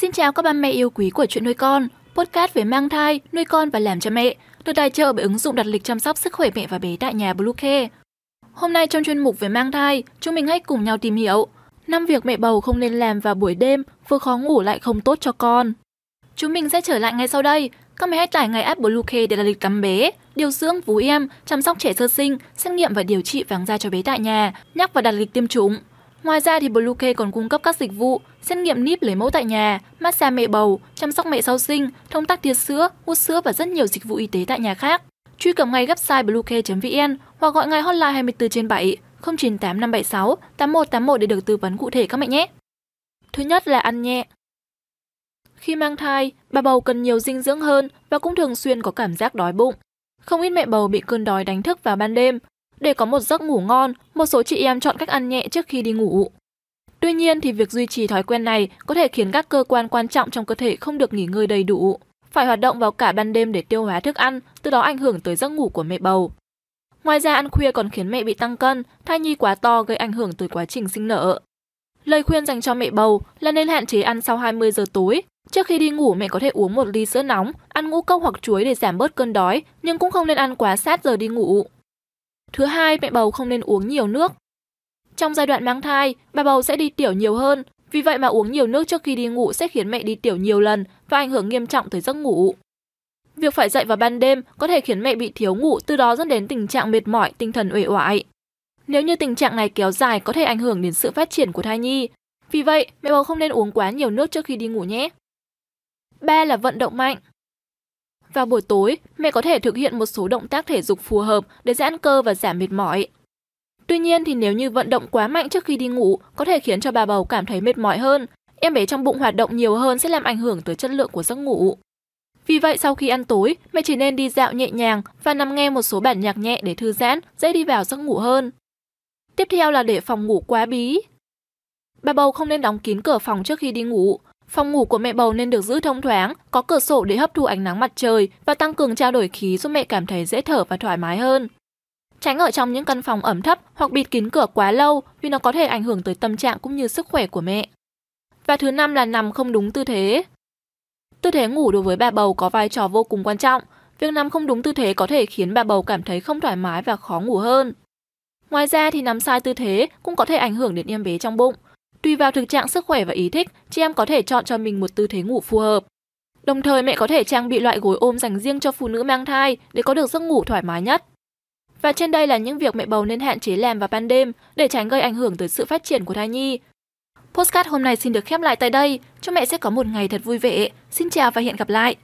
Xin chào các ba mẹ yêu quý của chuyện nuôi con, podcast về mang thai, nuôi con và làm cha mẹ, được tài trợ bởi ứng dụng đặt lịch chăm sóc sức khỏe mẹ và bé tại nhà Bluecare. Hôm nay trong chuyên mục về mang thai, chúng mình hãy cùng nhau tìm hiểu năm việc mẹ bầu không nên làm vào buổi đêm vừa khó ngủ lại không tốt cho con. Chúng mình sẽ trở lại ngay sau đây. Các mẹ hãy tải ngay app Bluecare để đặt lịch tắm bé, điều dưỡng vú em, chăm sóc trẻ sơ sinh, xét nghiệm và điều trị vàng da cho bé tại nhà, nhắc và đặt lịch tiêm chủng. Ngoài ra thì Bluecare còn cung cấp các dịch vụ xét nghiệm níp lấy mẫu tại nhà, massage mẹ bầu, chăm sóc mẹ sau sinh, thông tắc tiết sữa, hút sữa và rất nhiều dịch vụ y tế tại nhà khác. Truy cập ngay website bluecare.vn hoặc gọi ngay hotline 24 trên 7 098 576 8181 để được tư vấn cụ thể các mẹ nhé. Thứ nhất là ăn nhẹ. Khi mang thai, bà bầu cần nhiều dinh dưỡng hơn và cũng thường xuyên có cảm giác đói bụng. Không ít mẹ bầu bị cơn đói đánh thức vào ban đêm. Để có một giấc ngủ ngon, một số chị em chọn cách ăn nhẹ trước khi đi ngủ. Tuy nhiên thì việc duy trì thói quen này có thể khiến các cơ quan quan trọng trong cơ thể không được nghỉ ngơi đầy đủ, phải hoạt động vào cả ban đêm để tiêu hóa thức ăn, từ đó ảnh hưởng tới giấc ngủ của mẹ bầu. Ngoài ra ăn khuya còn khiến mẹ bị tăng cân, thai nhi quá to gây ảnh hưởng tới quá trình sinh nở. Lời khuyên dành cho mẹ bầu là nên hạn chế ăn sau 20 giờ tối. Trước khi đi ngủ mẹ có thể uống một ly sữa nóng, ăn ngũ cốc hoặc chuối để giảm bớt cơn đói, nhưng cũng không nên ăn quá sát giờ đi ngủ. Thứ hai, mẹ bầu không nên uống nhiều nước. Trong giai đoạn mang thai, bà bầu sẽ đi tiểu nhiều hơn, vì vậy mà uống nhiều nước trước khi đi ngủ sẽ khiến mẹ đi tiểu nhiều lần và ảnh hưởng nghiêm trọng tới giấc ngủ. Việc phải dậy vào ban đêm có thể khiến mẹ bị thiếu ngủ, từ đó dẫn đến tình trạng mệt mỏi, tinh thần uể oải. Nếu như tình trạng này kéo dài có thể ảnh hưởng đến sự phát triển của thai nhi. Vì vậy, mẹ bầu không nên uống quá nhiều nước trước khi đi ngủ nhé. Ba là vận động mạnh. Vào buổi tối, mẹ có thể thực hiện một số động tác thể dục phù hợp để giãn cơ và giảm mệt mỏi. Tuy nhiên thì nếu như vận động quá mạnh trước khi đi ngủ có thể khiến cho bà bầu cảm thấy mệt mỏi hơn. Em bé trong bụng hoạt động nhiều hơn sẽ làm ảnh hưởng tới chất lượng của giấc ngủ. Vì vậy sau khi ăn tối, mẹ chỉ nên đi dạo nhẹ nhàng và nằm nghe một số bản nhạc nhẹ để thư giãn, dễ đi vào giấc ngủ hơn. Tiếp theo là để phòng ngủ quá bí. Bà bầu không nên đóng kín cửa phòng trước khi đi ngủ. Phòng ngủ của mẹ bầu nên được giữ thông thoáng, có cửa sổ để hấp thụ ánh nắng mặt trời và tăng cường trao đổi khí giúp mẹ cảm thấy dễ thở và thoải mái hơn. Tránh ở trong những căn phòng ẩm thấp hoặc bịt kín cửa quá lâu vì nó có thể ảnh hưởng tới tâm trạng cũng như sức khỏe của mẹ. Và thứ năm là nằm không đúng tư thế. Tư thế ngủ đối với bà bầu có vai trò vô cùng quan trọng. Việc nằm không đúng tư thế có thể khiến bà bầu cảm thấy không thoải mái và khó ngủ hơn. Ngoài ra thì nằm sai tư thế cũng có thể ảnh hưởng đến em bé trong bụng. Tùy vào thực trạng sức khỏe và ý thích, chị em có thể chọn cho mình một tư thế ngủ phù hợp. Đồng thời mẹ có thể trang bị loại gối ôm dành riêng cho phụ nữ mang thai để có được giấc ngủ thoải mái nhất. Và trên đây là những việc mẹ bầu nên hạn chế làm vào ban đêm để tránh gây ảnh hưởng tới sự phát triển của thai nhi. Postcard hôm nay xin được khép lại tại đây. Chúc mẹ sẽ có một ngày thật vui vẻ. Xin chào và hẹn gặp lại.